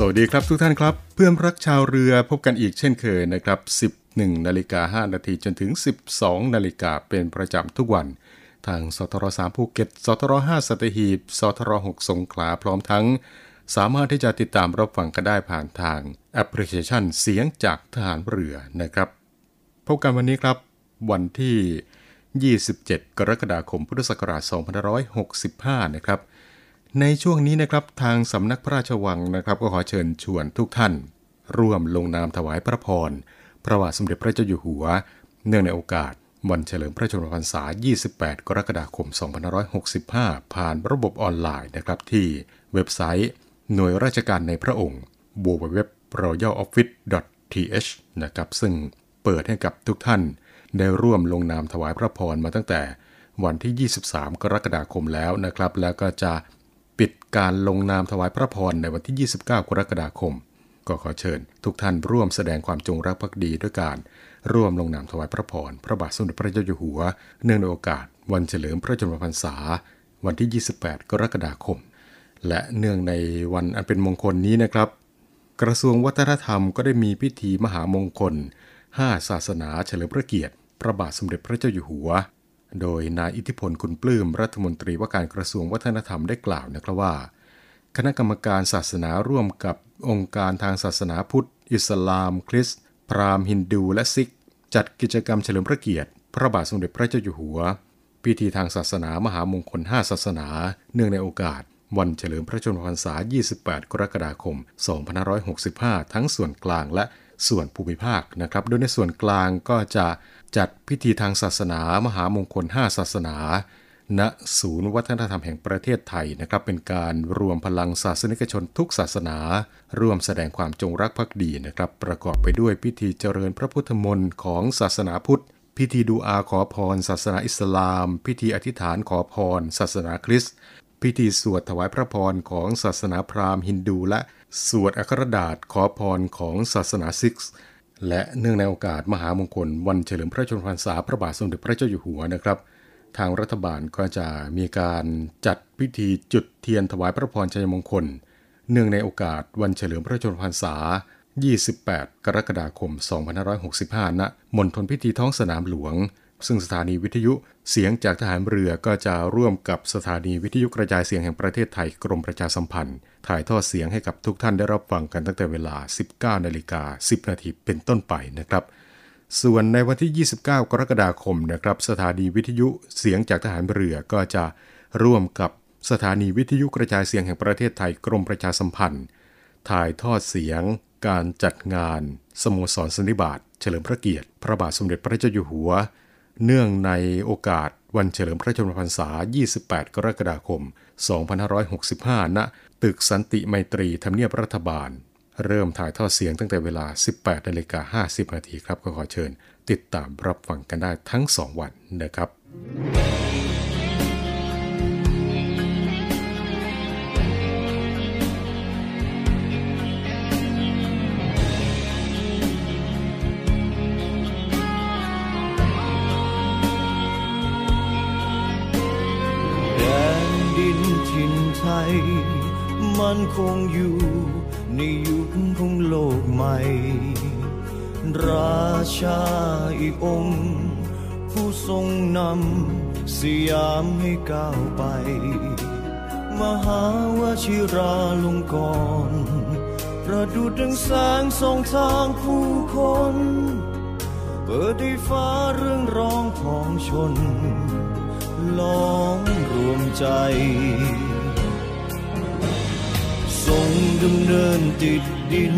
สวัสดีครับทุกท่านครับ เพื่อนรักชาวเรือพบกันอีกเช่นเคยนะครับ 11นาฬิกา5นาทีจนถึง 12นาฬิกาเป็นประจำทุกวัน ทางสทร3ภูเก็ตสทร5สัตหีบสทร6สงขลาพร้อมทั้ง สามารถที่จะติดตามรับฟังกันได้ผ่านทางแอปพลิเคชันเสียงจากทหารเรือนะครับพบกันวันนี้ครับวันที่ 27 กรกฎาคมพุทธศักราช2565 นะครับ ในช่วงนี้นะครับทางสำนักพระราชวังนะครับ ก็ขอเชิญชวนทุกท่าน ร่วมลงนามถวายพระพรพระบาทสมเด็จพระเจ้าอยู่หัว เนื่องในโอกาสวันเฉลิมพระชนมพรรษา 28 กรกฎาคม 2565 ผ่านระบบออนไลน์นะครับที่เว็บไซต์ หน่วยราชการในพระองค์ www.royaloffice.th นะครับซึ่งเปิดให้กับทุกท่าน ได้ร่วมลงนามถวายพระพรมาตั้งแต่วันที่ 23 กรกฎาคมแล้วนะครับ แล้วก็จะ ปิดการลงนามถวายพระพรในวันที่ 29 กรกฎาคม ก็ขอเชิญ ทุกท่านร่วมแสดงความจงรักภักดีด้วยการ ร่วมลงนามถวายพระพรพระบาทสมเด็จพระเจ้าอยู่หัว เนื่องในโอกาส วันเฉลิมพระชนมพรรษา วันที่ 28 กรกฎาคม และเนื่องในวันอันเป็นมงคลนี้นะครับ กระทรวงวัฒนธรรมก็ได้มีพิธีมหามงคล 5 ศาสนาเฉลิมพระเกียรติ พระบาทสมเด็จพระเจ้าอยู่หัว โดยนายอิทธิพลคุณปลื้มรัฐมนตรีว่าการกระทรวงวัฒนธรรมได้กล่าวนะครับว่า คณะกรรมการศาสนาร่วมกับองค์การทางศาสนาพุทธ อิสลาม คริสต์พราหมณ์ฮินดูและซิก จัดกิจกรรมเฉลิมพระเกียรติ พระบาทสมเด็จพระเจ้าอยู่หัว พิธีทางศาสนามหามงคล 5 ศาสนา เนื่องในโอกาส วันเฉลิมพระชนมพรรษา 28 กรกฎาคม 2565 ทั้งส่วนกลางและส่วนภูมิภาคนะครับ โดยในส่วนกลางก็จะ จัดพิธีทางศาสนามหามงคล 5 ศาสนา ณ ศูนย์วัฒนธรรมแห่งประเทศไทยนะครับ เป็นการรวมพลังศาสนิกชนทุกศาสนา ร่วมแสดงความจงรักภักดีนะครับ ประกอบไปด้วยพิธีเจริญพระพุทธมนต์ของศาสนาพุทธ พิธีดูอาขอพร ศาสนาอิสลาม พิธีอธิษฐานขอพร ศาสนาคริสต์ พิธีสวดถวายพระพรของศาสนาพราหมณ์ฮินดู และสวดอัครดาษขอพรของศาสนาซิกส์ และเนื่องในโอกาสมหามงคล วันเฉลิมพระชนมพรรษาพระบาทสมเด็จพระเจ้าอยู่หัวนะครับ ทางรัฐบาลก็จะมีการจัดพิธีจุดเทียนถวายพระพรชัยมงคล เนื่องในโอกาสวันเฉลิมพระชนมพรรษา 28 กรกฎาคม 2565 ณ มณฑลพิธีท้องสนามหลวง ซึ่งสถานีวิทยุเสียงจากทหารเรือก็จะร่วมกับสถานีวิทยุกระจายเสียงแห่งประเทศไทยกรมประชาสัมพันธ์ ถ่ายทอดเสียงให้กับทุกท่านได้รับฟังกันตั้งแต่เวลา 19นาฬิกา10 นาทีเป็นต้นไปนะครับ ส่วนในวันที่ 29 กรกฎาคมนะครับสถานีวิทยุเสียงจากทหารเรือก็จะร่วมกับสถานีวิทยุกระจายเสียงแห่งประเทศไทยกรมประชาสัมพันธ์ ถ่ายทอดเสียง การจัดงาน สโมสรสันนิบาตเฉลิมพระเกียรติ พระบาทสมเด็จพระเจ้าอยู่หัว เนื่องในโอกาสวันเฉลิมพระชนมพรรษา 28 กรกฎาคม 2565 ณ ตึกสันติไมตรีทำเนียบรัฐบาล เริ่มถ่ายทอดเสียงตั้งแต่เวลา 18นาฬิกา50 นาทีครับ ก็ขอเชิญ ติดตามรับฟังกันได้ทั้ง 2 วันนะครับ คงอยู่ในยุคของโลกใหม่ ราชาอีกองค์ ผู้ทรงนำสยามให้ก้าวไป มหาวชิราลงกรณ์ประดุดดังแสงส่องทางผู้คน เปิดให้ฟ้าเรื่องร้องของชน ล้อมรวมใจ ทรงดำเนินติดดิน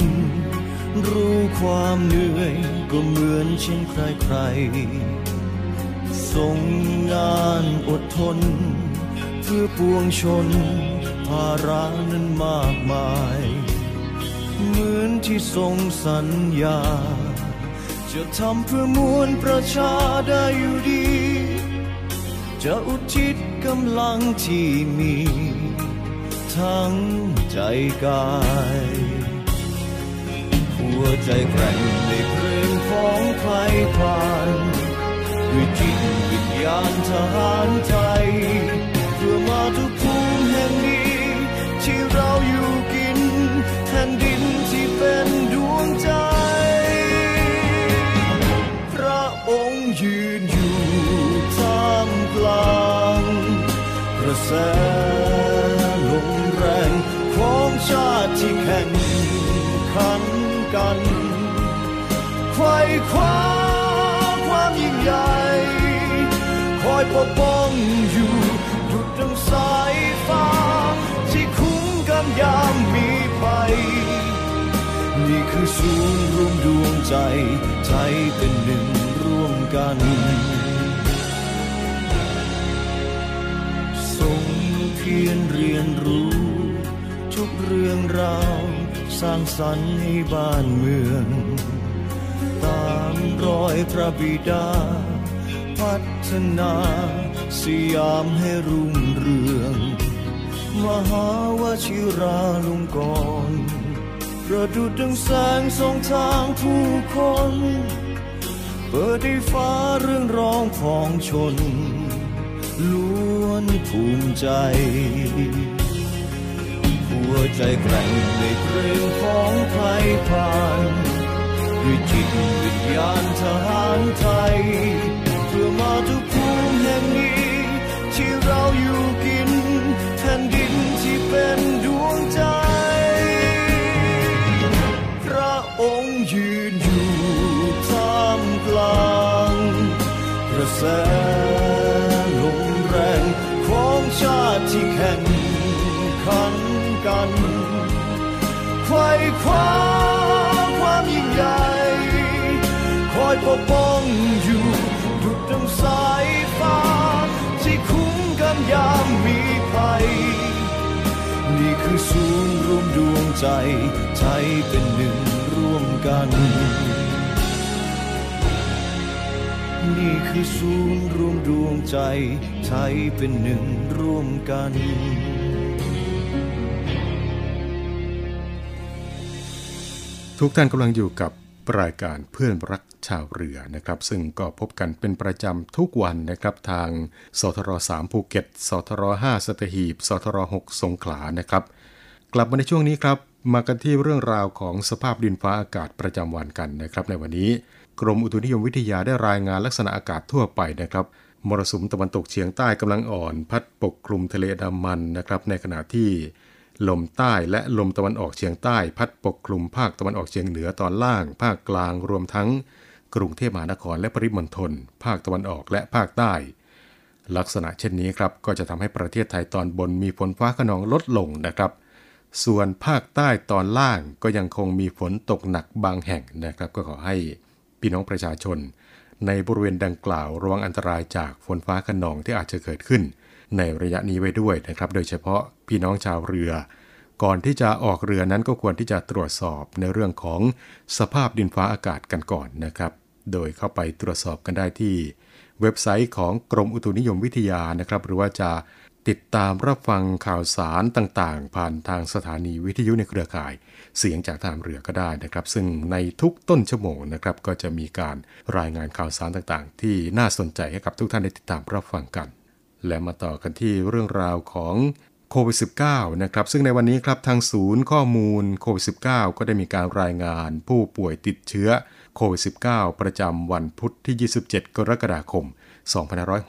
รู้ความเหนื่อยก็เหมือนเช่นใครใครๆทรงงานอดทนทพื่อปวงชน ภาระนั้นมากมาย เหมือนที่ทรงสัญญา จะทำเพื่อมวลประชาได้อยู่ดี จะอุทิศกำลังที่มี ทั้งใจกาย หัวใจแกร่งในเพลงของใครผ่านด้วยจิตวิญญาณทหารไทย เพื่อมาทุก ปกป้องอยู่หยุดดังสายฟ้าที่คุ้มกันยามมีภัยนี่คือศูนย์รวมดวงใจใจเป็นหนึ่งร่วมกันทรงเพียรเรียนรู้ ทุกเรื่องราวสร้างสรรค์ให้บ้านเมือง ตามรอยพระบิดา พัด ฒนาสยามให้รุ่งเรือง มหาวชิราลงกรณประดุจดังแสงส่องทางผู้คน เปิดให้ฟ้าเรื่องร้องของชน ล้วนภูมิใจ หัวใจแกร่งในเพลงของไทยผ่านด้วยจิตวิญญาณทหารไทย เพื่อมาทุกภู ที่เราอยู่กินแผ่นดินที่เป็นดวงใจ พระองค์ยืนอยู่ท่ามกลางกระแสลมแรงของชาติที่แข่งขันกันไขว้คว้าความยิ่งใหญ่คอยปกป้องอยู่ คือศูนย์รวมดวงใจใจเป็นหนึ่งร่วมกัน นี่คือศูนย์รวมดวงใจใจเป็นหนึ่งร่วมกันทุกท่านกำลังอยู่กับรายการเพื่อนรักชาวเรือนะครับ ซึ่งก็พบกันเป็นประจำทุกวันนะครับทางสทร3ภูเก็ตสทร5สตหีบสทร6สงขลานะครับ กลับมาในช่วงนี้ครับ มากันที่เรื่องราวของสภาพดินฟ้าอากาศประจำวันกันนะครับ ในวันนี้ กรมอุตุนิยมวิทยาได้รายงานลักษณะอากาศทั่วไปนะครับมรสุมตะวันตกเฉียงใต้กำลังอ่อน พัดปกคลุมทะเลดามันนะครับ ในขณะที่ลมใต้และลมตะวันออกเฉียงใต้ พัดปกคลุมภาคตะวันออกเฉียงเหนือตอนล่าง ภาคกลางรวมทั้ง กรุงเทพมหานครและปริมณฑลภาคตะวันออกและภาคใต้ ลักษณะเช่นนี้ครับก็จะทำให้ประเทศไทยตอนบนมีฝนฟ้าขนองลดลงนะครับ ส่วนภาคใต้ตอนล่างก็ยังคงมีฝนตกหนักบางแห่งนะครับ ก็ขอให้พี่น้องประชาชน ในบริเวณดังกล่าวระวังอันตรายจากฝนฟ้าขนองที่อาจจะเกิดขึ้น ในระยะนี้ไว้ด้วยนะครับ โดยเฉพาะพี่น้องชาวเรือ ก่อนที่จะออกเรือนั้นก็ควรที่จะตรวจสอบในเรื่องของสภาพดินฟ้าอากาศกันก่อนนะครับ โดยเข้าไปตรวจสอบกันได้ที่ เว็บไซต์ของกรมอุตุนิยมวิทยานะครับ หรือว่าจะ ติดตามรับฟังข่าวสารต่างๆ ผ่านทางสถานีวิทยุในเครือข่าย เสียงจากทางเรือก็ได้นะครับ ซึ่งในทุกต้นชั่วโมงนะครับ ก็จะมีการรายงานข่าวสารต่างๆ ที่น่าสนใจให้กับทุกท่านได้ติดตามรับฟังกัน และมาต่อกันที่เรื่องราวของโควิด -19 นะครับ ซึ่งในวันนี้ครับทางศูนย์ข้อมูลโควิด -19 ก็ได้มีการรายงานผู้ป่วยติดเชื้อโควิด -19 ประจำวันพุธที่ 27 กรกฎาคม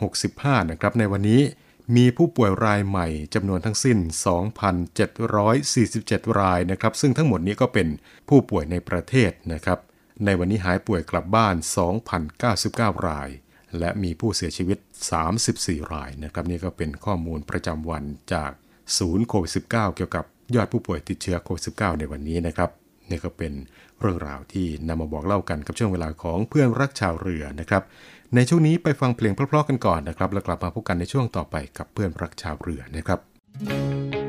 2565 นะครับ ในวันนี้ มีผู้ป่วยรายใหม่จำนวนทั้งสิ้น 2,747 รายนะครับ ซึ่งทั้งหมดนี้ก็เป็นผู้ป่วยในประเทศนะครับ ในวันนี้หายป่วยกลับบ้าน 2,099 ราย และมีผู้เสียชีวิต 34 รายนะครับ นี่ก็เป็นข้อมูลประจำวันจากศูนย์โควิด -19 เกี่ยวกับยอดผู้ป่วยติดเชื้อโควิด -19 ในวันนี้นะครับนี่ก็เป็นเรื่องราวที่นำมาบอกเล่ากันกับช่วงเวลาของเพื่อนรักชาวเรือนะครับ ในช่วงนี้ไปฟังเพลงเพราะๆกันก่อนนะครับ แล้วกลับมาพบกันในช่วงต่อไปกับเพื่อนรักชาวเรือนะครับ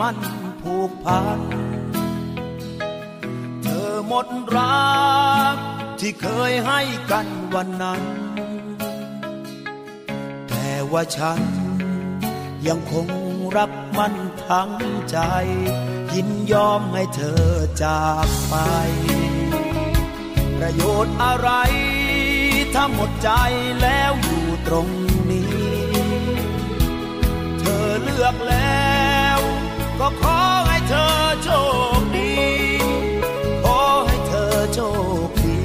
มันผูกพัน เธอหมดรักที่เคยให้กันวันนั้น แต่ว่าฉันยังคงรักมันทั้งใจ ยินยอมให้เธอจากไป ประโยชน์อะไรถ้าหมดใจแล้วอยู่ตรงนี้ เธอเลือกแล้ว ก็ขอให้เธอโชคดี ขอให้เธอโชคดี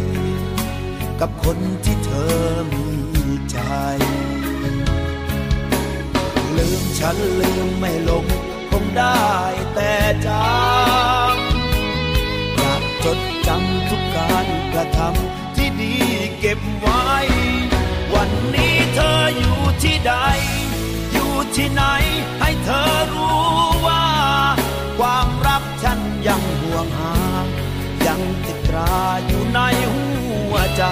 กับคนที่เธอมีใจ ลืมฉันลืมไม่ลง คงได้แต่จำอยากจดจำทุกการกระทำที่ดีเก็บไว้ วันนี้เธออยู่ที่ใด อยู่ที่ไหนให้เธอ ความรักฉันยังห่วงหา ยังติดตราอยู่ในหัวใจ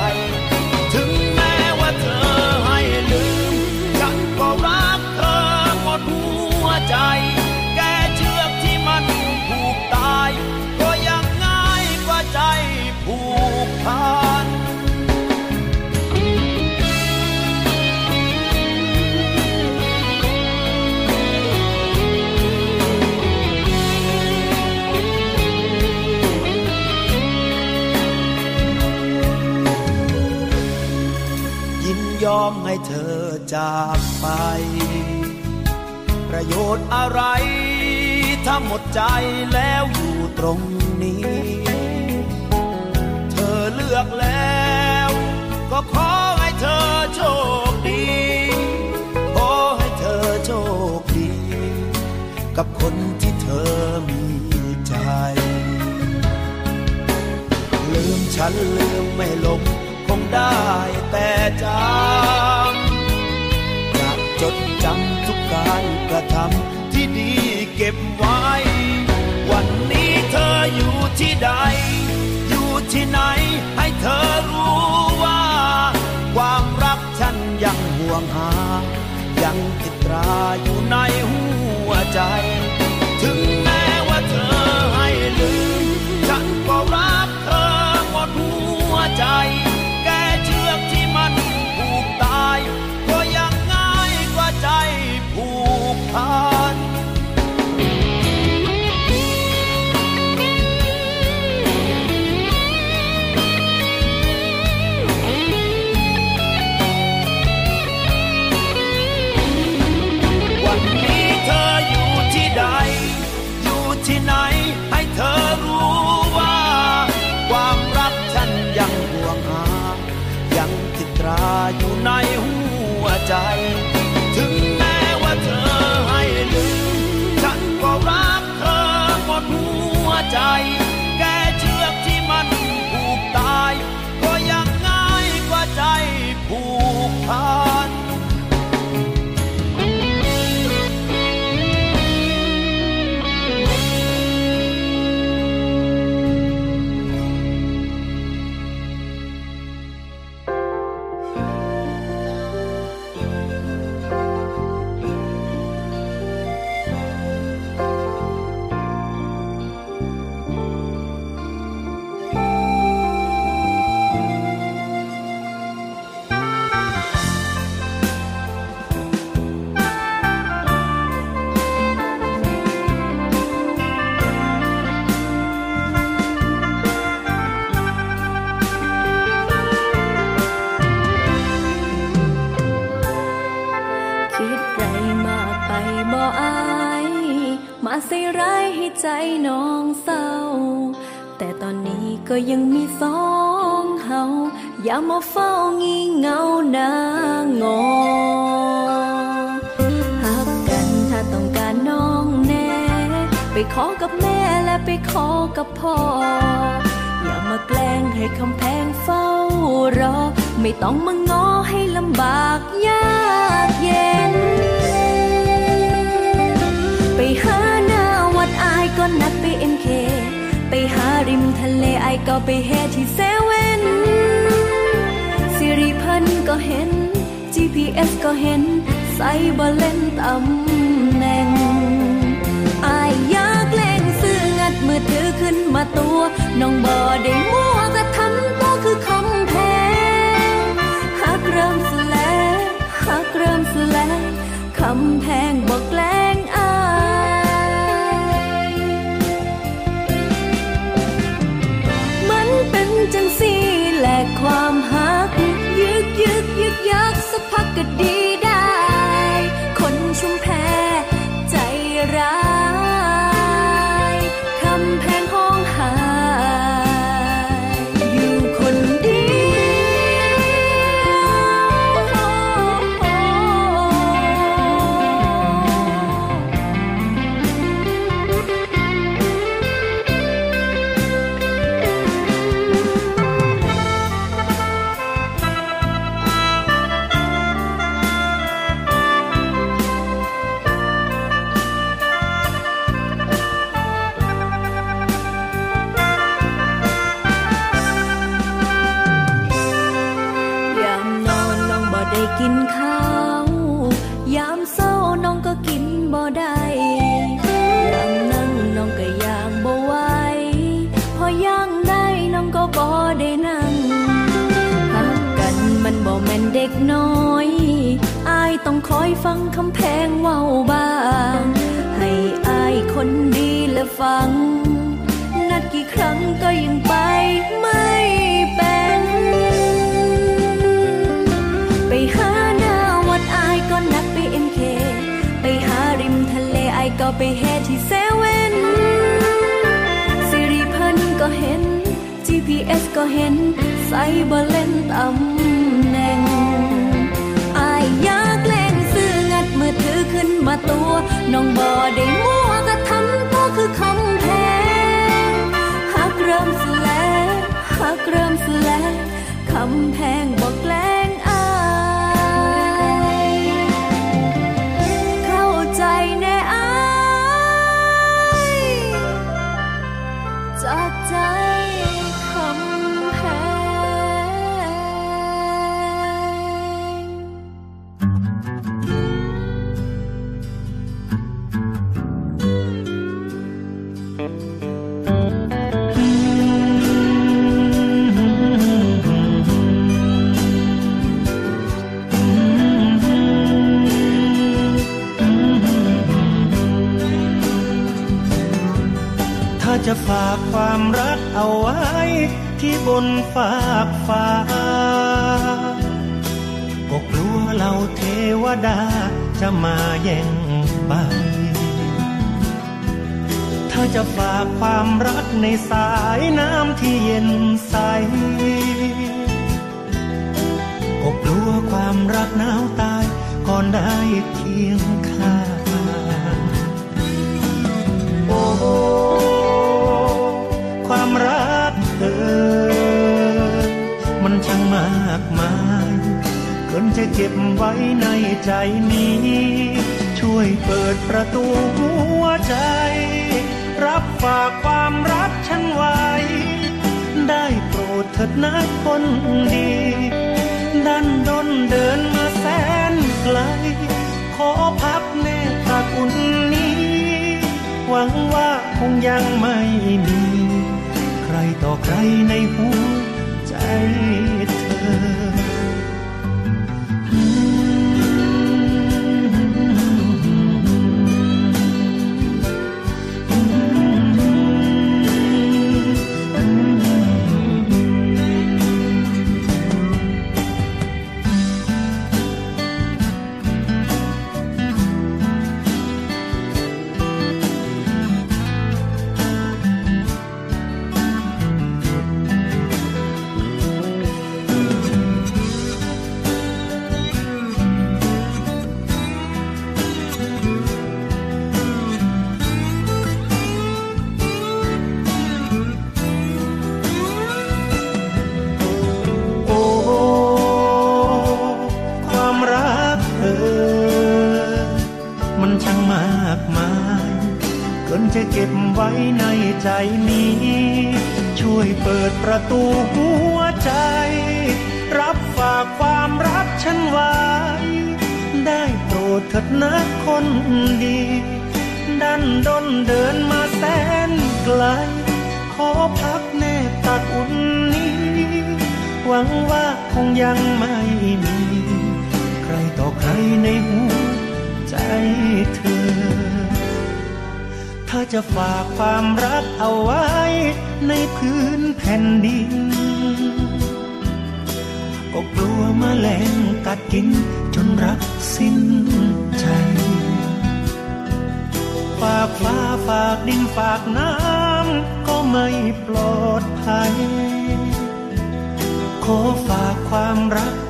ถึงแม้ว่าเธอให้ลืม ฉันก็รักเธอหมดหัวใจ แกเชือกที่มันผูกตาย ก็ยังง่ายกว่าใจผูกพัน จากไป ประโยชน์อะไรถ้าหมดใจแล้วอยู่ตรงนี้ เธอเลือกแล้ว ก็ขอให้เธอโชคดีขอให้เธอโชคดี กับคนที่เธอมีใจ ลืมฉันลืมไม่ลงคงได้แต่จา จำทุกการกระทำที่ดีเก็บไว้ วันนี้เธออยู่ที่ใด อยู่ที่ไหนให้เธอรู้ว่า ความรักฉันยังห่วงหา ยังติดตราอยู่ในหัวใจ ถึงแม้ว่าเธอให้ลืม ฉันก็รักเธอหมดหัวใจ อยู่ในหัวใจ ก็ยังมีสองเฮาอย่ามาเฝ้างีเงานางอหักกันถ้าต้องการน้องแน่ ไปขอกับแม่และไปขอกับพ่อ อย่ามาแกล้งให้คำแพงเฝ้ารอ ไม่ต้องมางอให้ลำบาก หาริมทะเลไอก็ไปแห่ที่เซเว่นสิริพันธ์ก็เห็น GPS ก็เห็นใส่บอลเล่นตำแหน่งอายอยากเล่งซื้องัดมือถือขึ้นมาตัวน้องบอได้มั่วก็ทำตัวคือคำแพงหักเริ่มสแลงหักเริ่มสแลงคำแพง ความ ก็เห็นใส่บอลเล่นตำแหน่งอายอยากเล่งซื้องัดมือถือขึ้นมาตัวน้องบอได้มั่วก็ทำตัวคือคำแพงหักเริ่มสแลงหักเริ่มสแลงคำแพงบอกแล้ ความรักเอาไว้ที่บนฟากฟ้าก็กลัวเราเทวดาจะมาแย่งไป ถ้าจะฝากความรักในสายน้ำที่เย็นใสก็กลัวความรักหนาวตายก่อนได้เคียงข้าง จะเก็บไว้ในใจนี้ ช่วยเปิดประตูหัวใจ รับฝากความรักฉันไว้ ได้โปรดเถิดนะคนดี ดันดนเดินมาแสนไกล ขอพับแนบตาคุณนี้ หวังว่าคงยังไม่มี ใครต่อใครในหัวใจ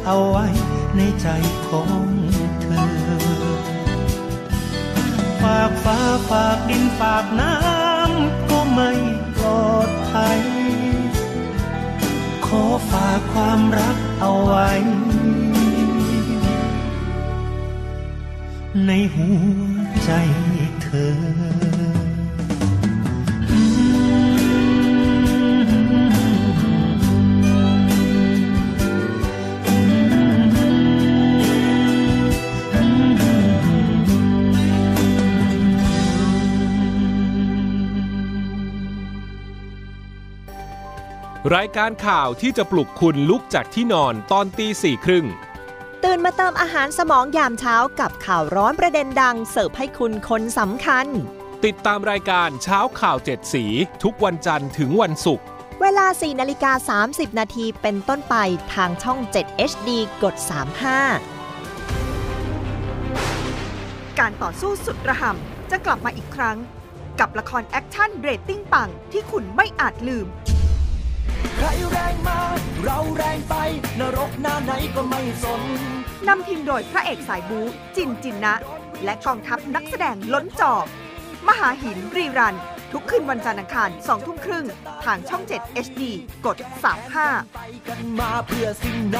เอาไว้ในใจของเธอ ฝากฟ้าฝากดินฝากน้ำก็ไม่ปลอดภัย ขอฝากความรักเอาไว้ ในหัวใจเธอ รายการข่าวที่จะปลุกคุณลุกจากที่นอนตอนตีสี่ครึ่ง ตื่นมาเติมอาหารสมองยามเช้ากับข่าวร้อนประเด็นดัง เสิร์ฟให้คุณคนสำคัญ ติดตามรายการเช้าข่าวเจ็ดสี ทุกวันจันทร์ถึงวันศุกร์ เวลา 4นาฬิกา 30 นาทีเป็นต้นไปทางช่อง 7 HD กด 35 การต่อสู้สุดระห่ำจะกลับมาอีกครั้ง กับละครแอคชั่นเรตติ้งปังที่คุณไม่อาจลืม ใครแรงมา เราแรงไป นรกหน้าไหนก็ไม่สน นำทีมโดยพระเอกสายบูจิณ จิณณะ และกองทัพนักแสดงล้นจอมหาหิน rerun ทุกคืนวันจันทร์อังคารสองทุ่มครึ่ง ทางช่อง 7 HD กด 35ไปกันมาเพื่อสิ่งไหน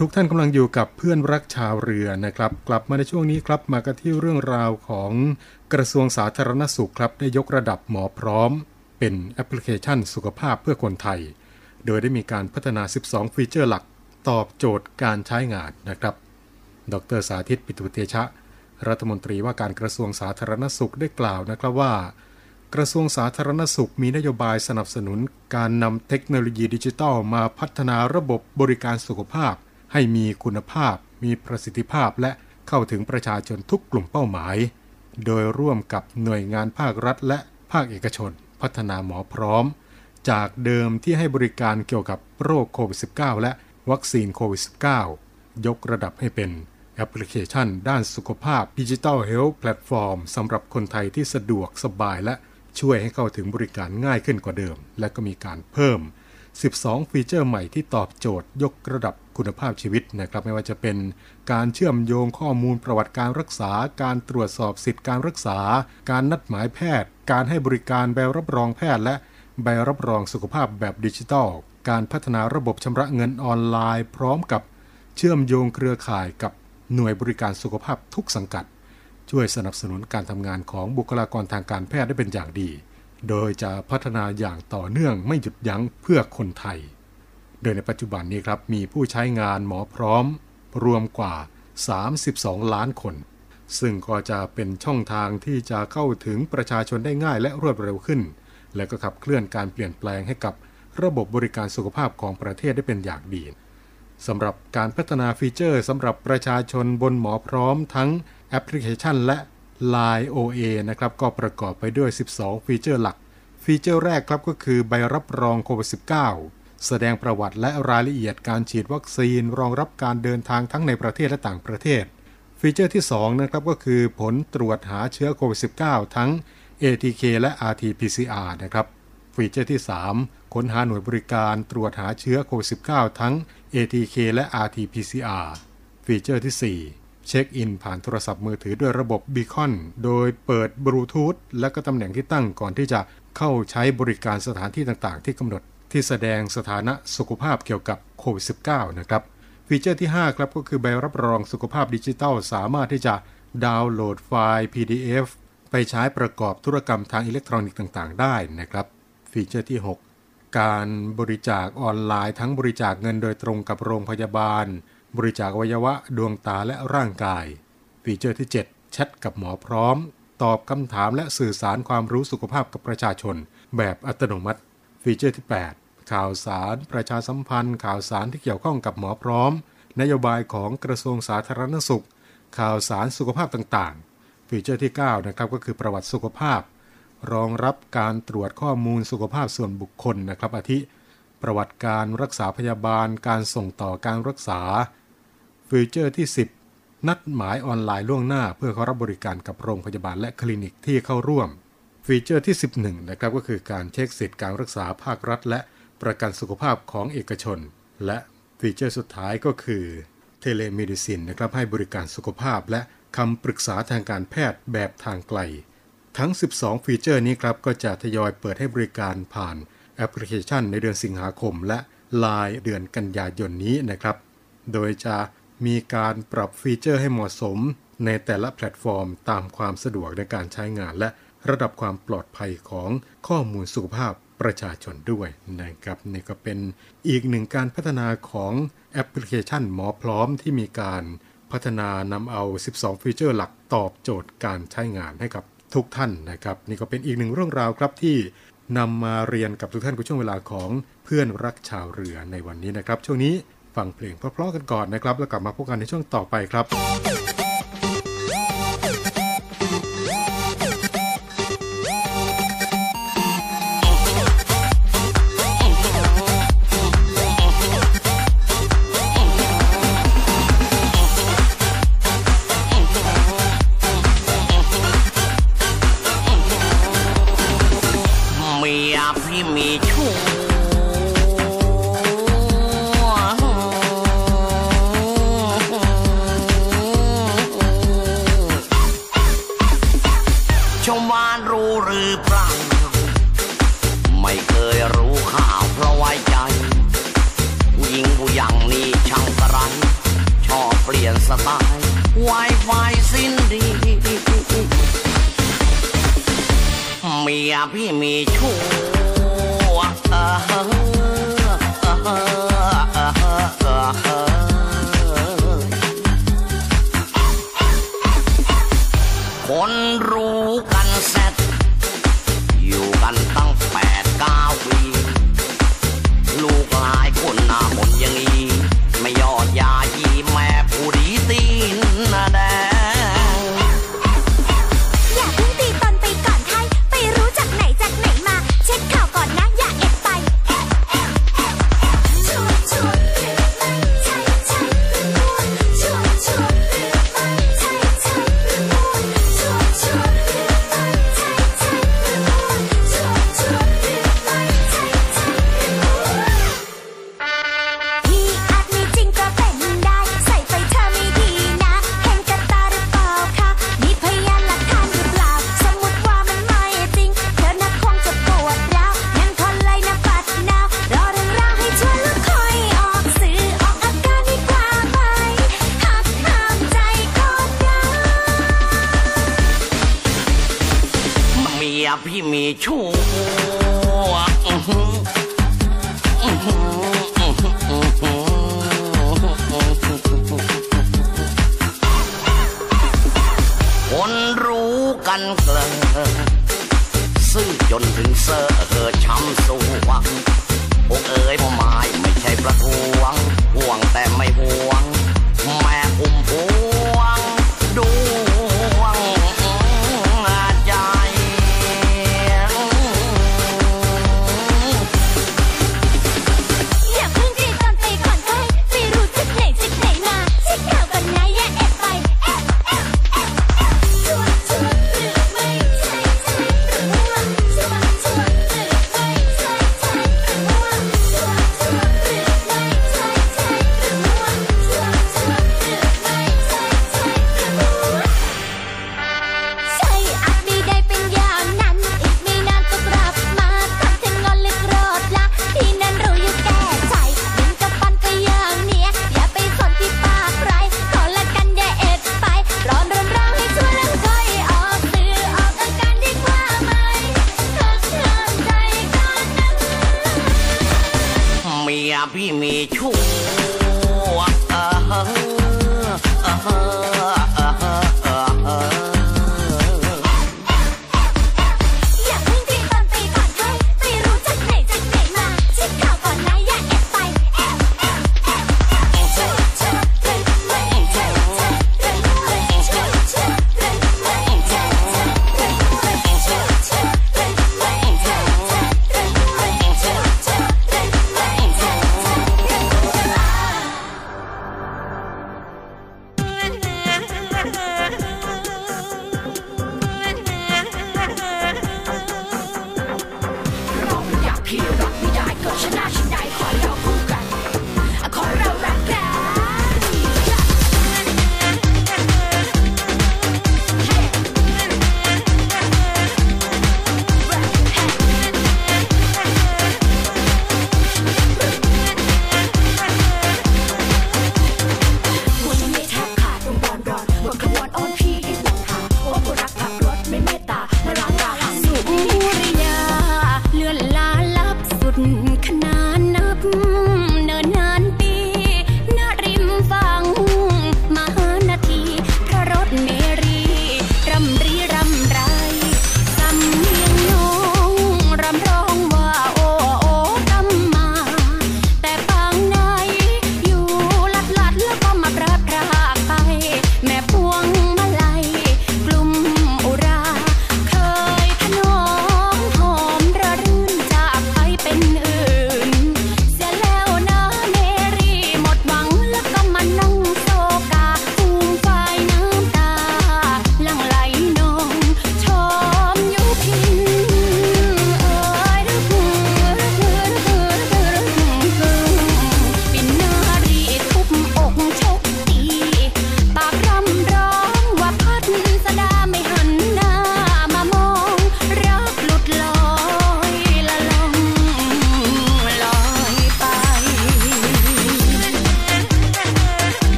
ทุกท่านกำลังอยู่กับเพื่อนรักชาวเรือนะครับ กลับมาในช่วงนี้ครับมากันที่เรื่องราวของกระทรวงสาธารณสุขครับ ได้ยกระดับหมอพร้อม เป็นแอปพลิเคชันสุขภาพเพื่อคนไทย โดยได้มีการพัฒนา 12 ฟีเจอร์หลัก ตอบโจทย์การใช้งานนะครับ ดรสาธิตปิตุเตชะ รัฐมนตรีว่าการกระทรวงสาธารณสุขได้กล่าวนะครับว่า กระทรวงสาธารณสุขมีนโยบายสนับสนุน การนำเทคโนโลยีดิจิทัลมาพัฒนาระบบบริการสุขภาพ ให้มีคุณภาพ มีประสิทธิภาพและเข้าถึงประชาชนทุกกลุ่มเป้าหมาย โดยร่วมกับหน่วยงานภาครัฐ และภาคเอกชน พัฒนาหมอพร้อม จากเดิมที่ให้บริการเกี่ยวกับโรคโควิด -19 และวัคซีนโควิด -19 ยกระดับให้เป็นแอปพลิเคชัน ด้านสุขภาพ digital health platform สำหรับคนไทยที่สะดวกสบายและช่วยให้เข้าถึงบริการง่ายขึ้นกว่าเดิม และก็มีการเพิ่ม 12 ฟีเจอร์ใหม่ที่ตอบโจทย์ยกระดับ คุณภาพชีวิตนะครับ ไม่ว่าจะเป็นการเชื่อมโยงข้อมูลประวัติการรักษา การตรวจสอบสิทธิการรักษา การนัดหมายแพทย์ การให้บริการใบรับรองแพทย์ และใบรับรองสุขภาพแบบดิจิทัล การพัฒนาระบบชำระเงินออนไลน์ พร้อมกับเชื่อมโยงเครือข่ายกับหน่วยบริการสุขภาพทุกสังกัด ช่วยสนับสนุนการทำงานของบุคลากรทางการแพทย์ได้เป็นอย่างดี โดยจะพัฒนาอย่างต่อเนื่องไม่หยุดยั้งเพื่อคนไทย ดยในปัจจุบันนี้ครับมีผู้ใช้งานหมอพร้อมรวมกว่า 32 ล้านคน ซึ่งก็จะเป็นช่องทางที่จะเข้าถึงประชาชนได้ง่ายและรวดเร็วขึ้น และก็ขับเคลื่อนการเปลี่ยนแปลงให้กับระบบบริการสุขภาพของประเทศได้เป็นอย่างดีสำหรับการพัฒนาฟีเจอร์สำหรับประชาชนบนหมอพร้อมทั้งแอปพลิเคชันและ Line OA นะครับก็ประกอบไปด้วย 12 ฟีเจอร์หลัก ฟีเจอร์แรกครับก็คือใบรับรองโควิด -19 แสดงประวัติและรายละเอียดการฉีดวัคซีนรองรับการเดินทางทั้งในประเทศและต่างประเทศ ฟีเจอร์ที่ 2 นะครับก็คือผลตรวจหาเชื้อโควิด -19 ทั้ง ATK และ RT-PCR นะครับ ฟีเจอร์ที่ 3 ค้นหาหน่วยบริการตรวจหาเชื้อโควิด -19 ทั้ง ATK และ RT-PCR ฟีเจอร์ที่ 4 เช็คอินผ่านโทรศัพท์มือถือด้วยระบบ Beacon โดยเปิดบลูทูธและก็ตำแหน่งที่ตั้งก่อนที่จะเข้าใช้บริการสถานที่ต่างๆ ที่กำหนด ที่แสดงสถานะสุขภาพเกี่ยวกับโควิด -19 นะครับ ฟีเจอร์ที่ 5 ครับก็คือใบรับรองสุขภาพดิจิทัล สามารถที่จะดาวน์โหลดไฟล์ PDF ไปใช้ประกอบธุรกรรมทางอิเล็กทรอนิกส์ต่างๆ ได้นะครับ ฟีเจอร์ที่ 6 การบริจาคออนไลน์ทั้งบริจาคเงินโดยตรงกับโรงพยาบาล บริจาคอวัยวะดวงตาและร่างกาย ฟีเจอร์ที่ 7 แชทกับหมอพร้อม ตอบคำถามและสื่อสารความรู้สุขภาพกับประชาชน แบบอัตโนมัติ ฟีเจอร์ที่ 8 ข่าวสาร ประชาสัมพันธ์ ข่าวสารที่เกี่ยวข้องกับหมอพร้อม นโยบายของกระทรวงสาธารณสุข ข่าวสารสุขภาพต่างๆ ฟีเจอร์ที่ 9 นะครับก็คือประวัติสุขภาพ รองรับการตรวจข้อมูลสุขภาพส่วนบุคคลนะครับอาทิ ประวัติการรักษาพยาบาล การส่งต่อการรักษา ฟีเจอร์ที่ 10 นัดหมายออนไลน์ล่วงหน้า เพื่อเข้ารับบริการกับโรงพยาบาลและคลินิกที่เข้าร่วมฟีเจอร์ที่ 11 นะครับก็คือการเช็คสิทธิการรักษาภาครัฐ และ ประกันสุขภาพของเอกชน และฟีเจอร์สุดท้ายก็คือ telemedicine นะครับให้บริการสุขภาพและคำปรึกษาทางการแพทย์แบบทางไกล ทั้ง 12 ฟีเจอร์นี้ครับก็จะทยอยเปิดให้บริการผ่านแอปพลิเคชันในเดือนสิงหาคม และปลายเดือนกันยายนนี้นะครับ โดยจะมีการปรับฟีเจอร์ให้เหมาะสม ในแต่ละแพลตฟอร์ม ตามความสะดวกในการใช้งาน และระดับความปลอดภัยของข้อมูลสุขภาพ ประชาชนด้วยนะครับนี่ก็เป็นอีกหนึ่งการพัฒนาของแอปพลิเคชันหมอพร้อมที่มีการพัฒนานำเอา 12 ฟีเจอร์หลักตอบโจทย์การใช้งานให้กับทุกท่านนะครับ นี่ก็เป็นอีกหนึ่งเรื่องราวครับที่นำมาเรียนกับทุกท่านกับช่วงเวลาของเพื่อนรักชาวเรือในวันนี้นะครับ ช่วงนี้ฟังเพลงเพราะๆกันก่อนนะครับ แล้วกลับมาพบกันในช่วงต่อไปครับ ไวไฟสิ้นดีเมียพี่มีชู้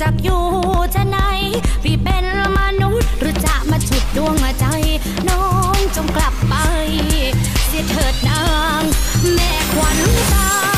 จักอยู่จะไหน พี่เป็นมนุษย์หรือจะมาฉุดดวงใจ น้องจงกลับไป เสียเถิดนาง แม่ขวัญตา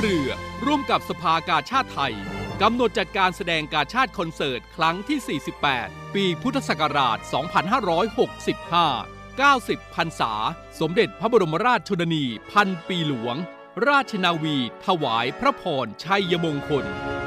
เรือ ร่วมกับสภากาชาติไทยกำหนดจัดการแสดงการชาติคอนเสิร์ต ครั้งที่ 48 ปีพุทธศักราช 2565 90พรรษา สมเด็จพระบรมราชชนนี พันปีหลวง ราชนาวี ถวายพระพรชัยมงคล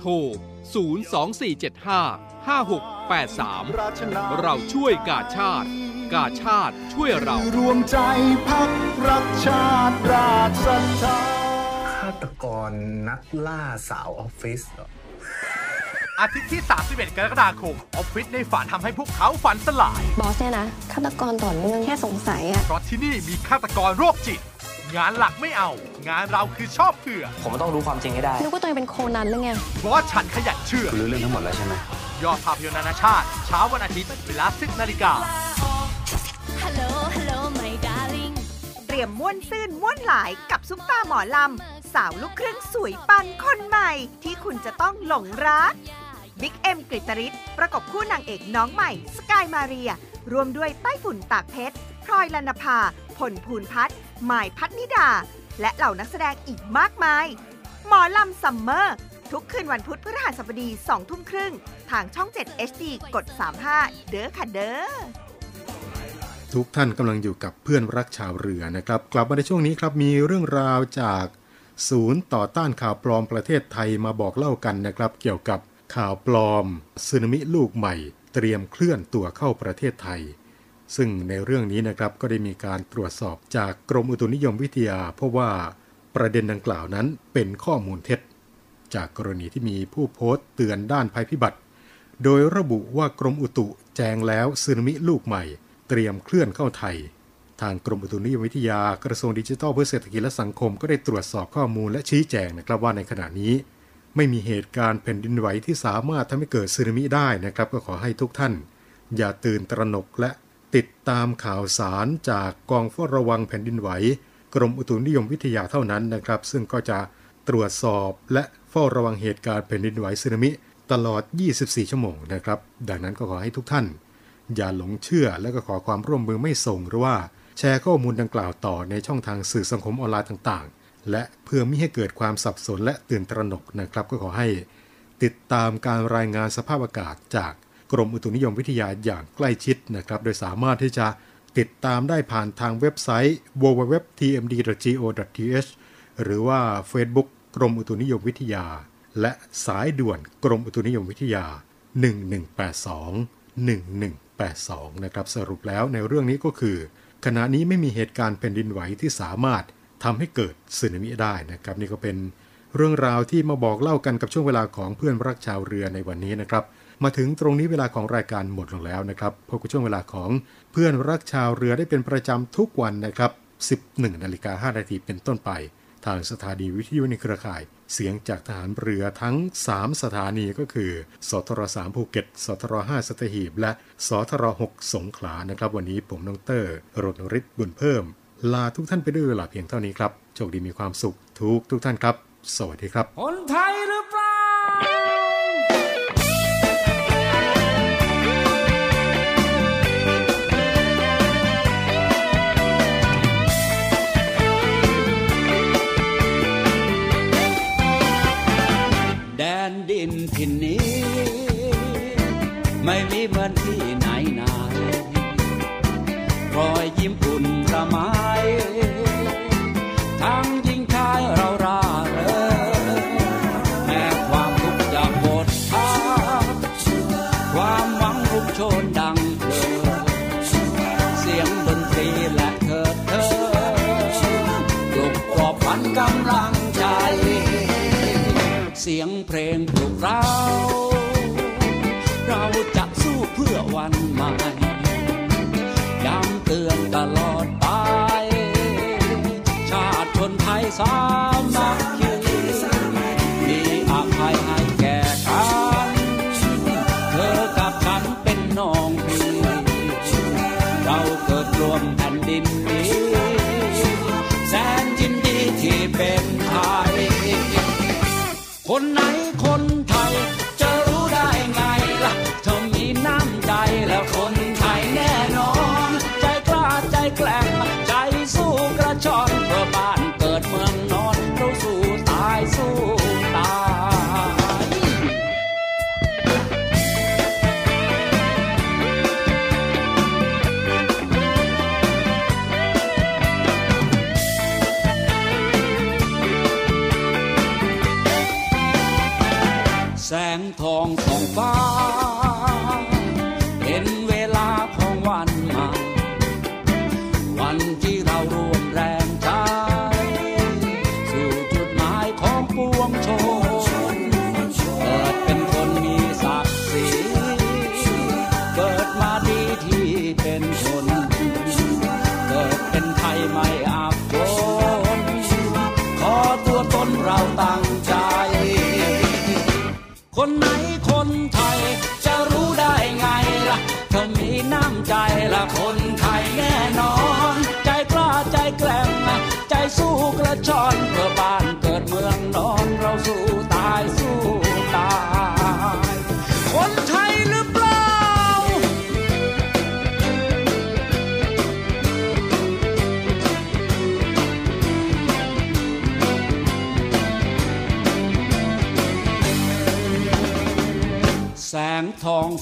โทร 02475 5683 เราช่วยกาชาติ กาชาติช่วยเรา รวมใจพักรักชาติราชศรัทธาฆาตกรนักล่าสาวออฟฟิศเหรออาทิตย์ที่ 31 กรกฎาคม ออฟฟิศในฝันทำให้พวกเขาฝันสลาย บอสเนี่ยนะฆาตกรต่อเนื่องแค่สงสัยอะเพราะที่นี่มีฆาตกรโรคจิต งานหลักไม่เอา งานเราคือชอบเผื่อ ผมต้องรู้ความจริงให้ได้ นึกว่าตัวเองเป็นโคนันหรือไง เพราะว่าฉันขยันเชื่อคุณรู้เรื่องทั้งหมดแล้วใช่ไหมยอดภาพยนตร์นานาชาติ เช้าวันอาทิตย์ เวลา 10นาฬิกา Hello Hello my darling เตรียมม้วนซื่นม้วนหลายกับซุปตาหมอลำ สาวลูกครึ่งสวยปันคนใหม่ ที่คุณจะต้องหลงรักบิ๊กเอ็มกฤตริศประกบคู่นางเอกน้องใหม่ สกายมาเรียรวมด้วยไต้ฝุ่นตากเพชรพลอยลนภา ผลภูนพัฒน์ หมายพัฒนิดา และเหล่านักแสดงอีกมากมาย หมอลำซัมเมอร์ ทุกคืนวันพุธพฤหัสบดี2ทุ่มครึ่ง ทางช่อง 7 HD กด 35 เด้อค่ะเด้อทุกท่านกำลังอยู่กับเพื่อนรักชาวเรือนะครับ กลับมาในช่วงนี้ครับมีเรื่องราวจากศูนย์ต่อต้านข่าวปลอมประเทศไทยมาบอกเล่ากันนะครับ เกี่ยวกับข่าวปลอมสึนามิลูกใหม่ เตรียมเคลื่อนตัวเข้าประเทศไทย ซึ่งในเรื่องนี้นะครับก็ได้มีการตรวจสอบจากกรมอุตุนิยมวิทยา เพราะว่าประเด็นดังกล่าวนั้นเป็นข้อมูลเท็จ จากกรณีที่มีผู้โพสต์เตือนด้านภัยพิบัติ โดยระบุว่ากรมอุตุแจงแล้วสึนามิลูกใหม่ เตรียมเคลื่อนเข้าไทย ทางกรมอุตุนิยมวิทยากระทรวงดิจิทัลเพื่อเศรษฐกิจและสังคมก็ได้ตรวจสอบข้อมูลและชี้แจงนะครับว่าในขณะนี้ ไม่มีเหตุการณ์แผ่นดินไหวที่สามารถทำให้เกิดสึนามิได้นะครับ ก็ขอให้ทุกท่าน อย่าตื่นตระหนกและ ติดตามข่าวสารจากกองเฝ้าระวังแผ่นดินไหว กรมอุตุนิยมวิทยาเท่านั้นนะครับ ซึ่งก็จะตรวจสอบและเฝ้าระวังเหตุการณ์แผ่นดินไหวสึนามิ ตลอด 24 ชั่วโมงนะครับ ดังนั้นก็ขอให้ทุกท่าน อย่าหลงเชื่อและก็ขอความร่วมมือไม่ส่งหรือว่าแชร์ข้อมูลดังกล่าวต่อในช่องทางสื่อสังคมออนไลน์ต่างๆ และเพื่อไม่ให้เกิดความสับสนและตื่นตระหนกนะครับ ก็ขอให้ ติดตามการรายงานสภาพอากาศจาก กรมอุตุนิยมวิทยาอย่างใกล้ชิดนะครับ โดยสามารถที่จะติดตามได้ผ่านทางเว็บไซต์ www.tmd.go.th หรือว่า Facebook กรมอุตุนิยมวิทยา และสายด่วนกรมอุตุนิยมวิทยา 1182 1182 นะครับ สรุปแล้วในเรื่องนี้ก็คือ ขณะนี้ไม่มีเหตุการณ์แผ่นดินไหวที่สามารถทำให้เกิดสึนามิได้นะครับ นี่ก็เป็นเรื่องราวที่มาบอกเล่ากันกับช่วงเวลาของเพื่อนรักชาวเรือในวันนี้นะครับ มาถึงตรงนี้เวลาของรายการหมดลงแล้วนะครับพบกับช่วงเวลาของเพื่อนรักชาวเรือได้เป็นประจำทุกวันนะครับ 11นาฬิกา5นาทีเป็นต้นไป ทางสถานีวิทยุในเครือข่าย เสียงจากทหารเรือทั้ง 3 สถานีก็คือสทร3ภูเก็ตสทร5สัตหีบ และสทร6สงขลานะครับ วันนี้ผมน้องเตอร์รณฤทธิ์บุญเพิ่ม ลาทุกท่านไปด้วยเวลาเพียงเท่านี้ครับโชคดีมีความสุขทุกทุกท่านครับ สวัสดีครับคนไทยหรือเปล่า เสียงเพลงปลุกเรา เราจะสู้เพื่อวันใหม่ ย้ำเตือนตลอดไป ชาติชนไทยสา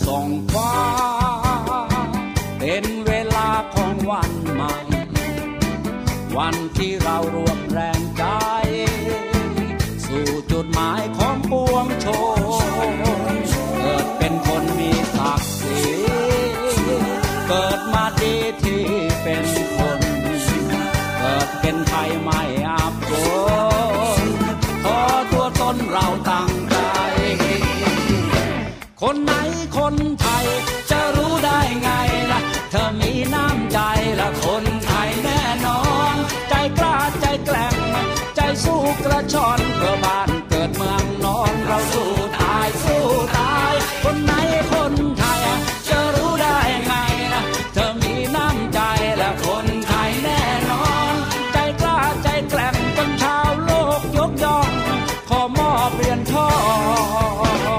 แชอนเพื่อบ้านเกิดเมืองนอนเราสู้ตายสู้ตาย คนไหนคนไทยจะรู้ได้ไงล่ะเธอมีน้ำใจและคนไทยแน่นอน ใจกล้าใจแกล้งจนชาวโลกยกย่องขอมอบเรียญทอง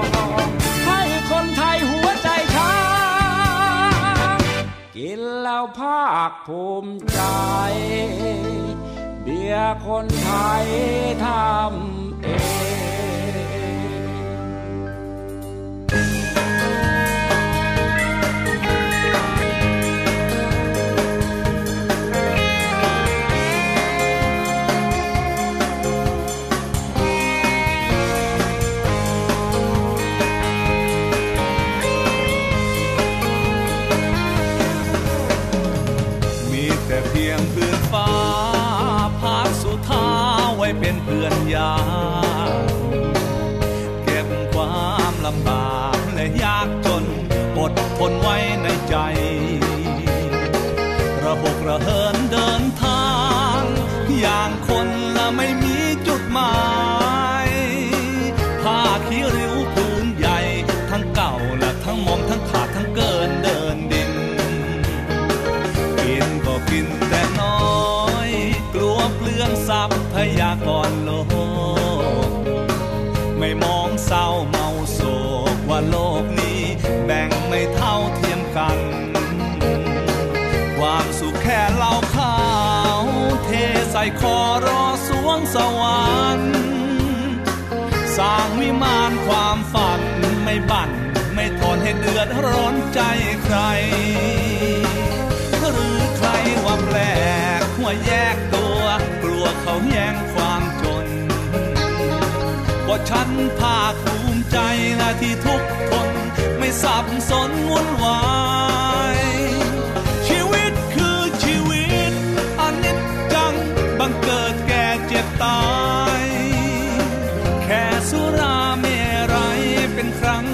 ให้คนไทยหัวใจช้างกินแล้วภาคภูมิ คนไทยทำ คอรอสวงสวรรค์สร้างวิมานความฝันไม่บั่น ไม่ทนให้เดือดร้อนใจใคร หรือใครว่าแปลกหัวแยกตัว กลัวเขาแย่งความจนว่าฉันภาคภูมิใจนะที่ทุกคนไม่สับสนวุ่นวาย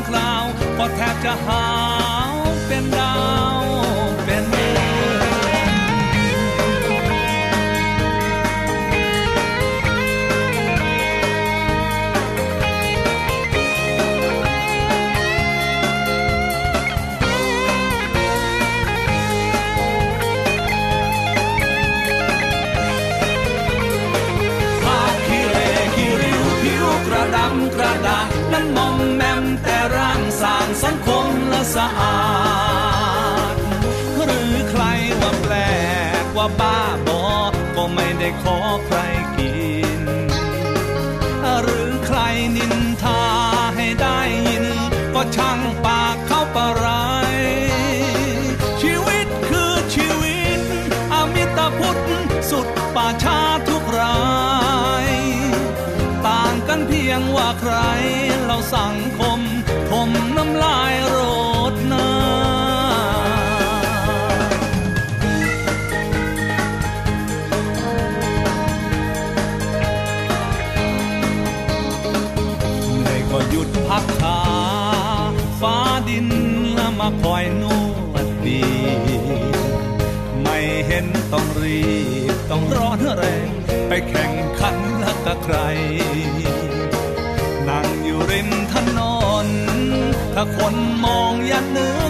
คราวก็แทบจะหาวเป็นดาวเป็นเดือนภาพขี้เรขี้ริ้วผิวกระดำกระดาษนั้นมอม สะอาด หรือใครว่าแปลกว่าบ้าบอก็ไม่ได้ขอใครกิน หรือใครนินทาให้ได้ยิน ก็ช่างปากเข้าปะไรชีวิตคือชีวิต อมิตาพุทธสุดป่าชาทุกรายต่างกันเพียงว่าใครเราสังคมทมน้ำลายร คอยนวดดี ไม่เห็นต้องรีบต้องร้อนแรง ไปแข่งขันละกับใคร นั่งอยู่ริมถนน ถ้าคนมองยันเนื้อ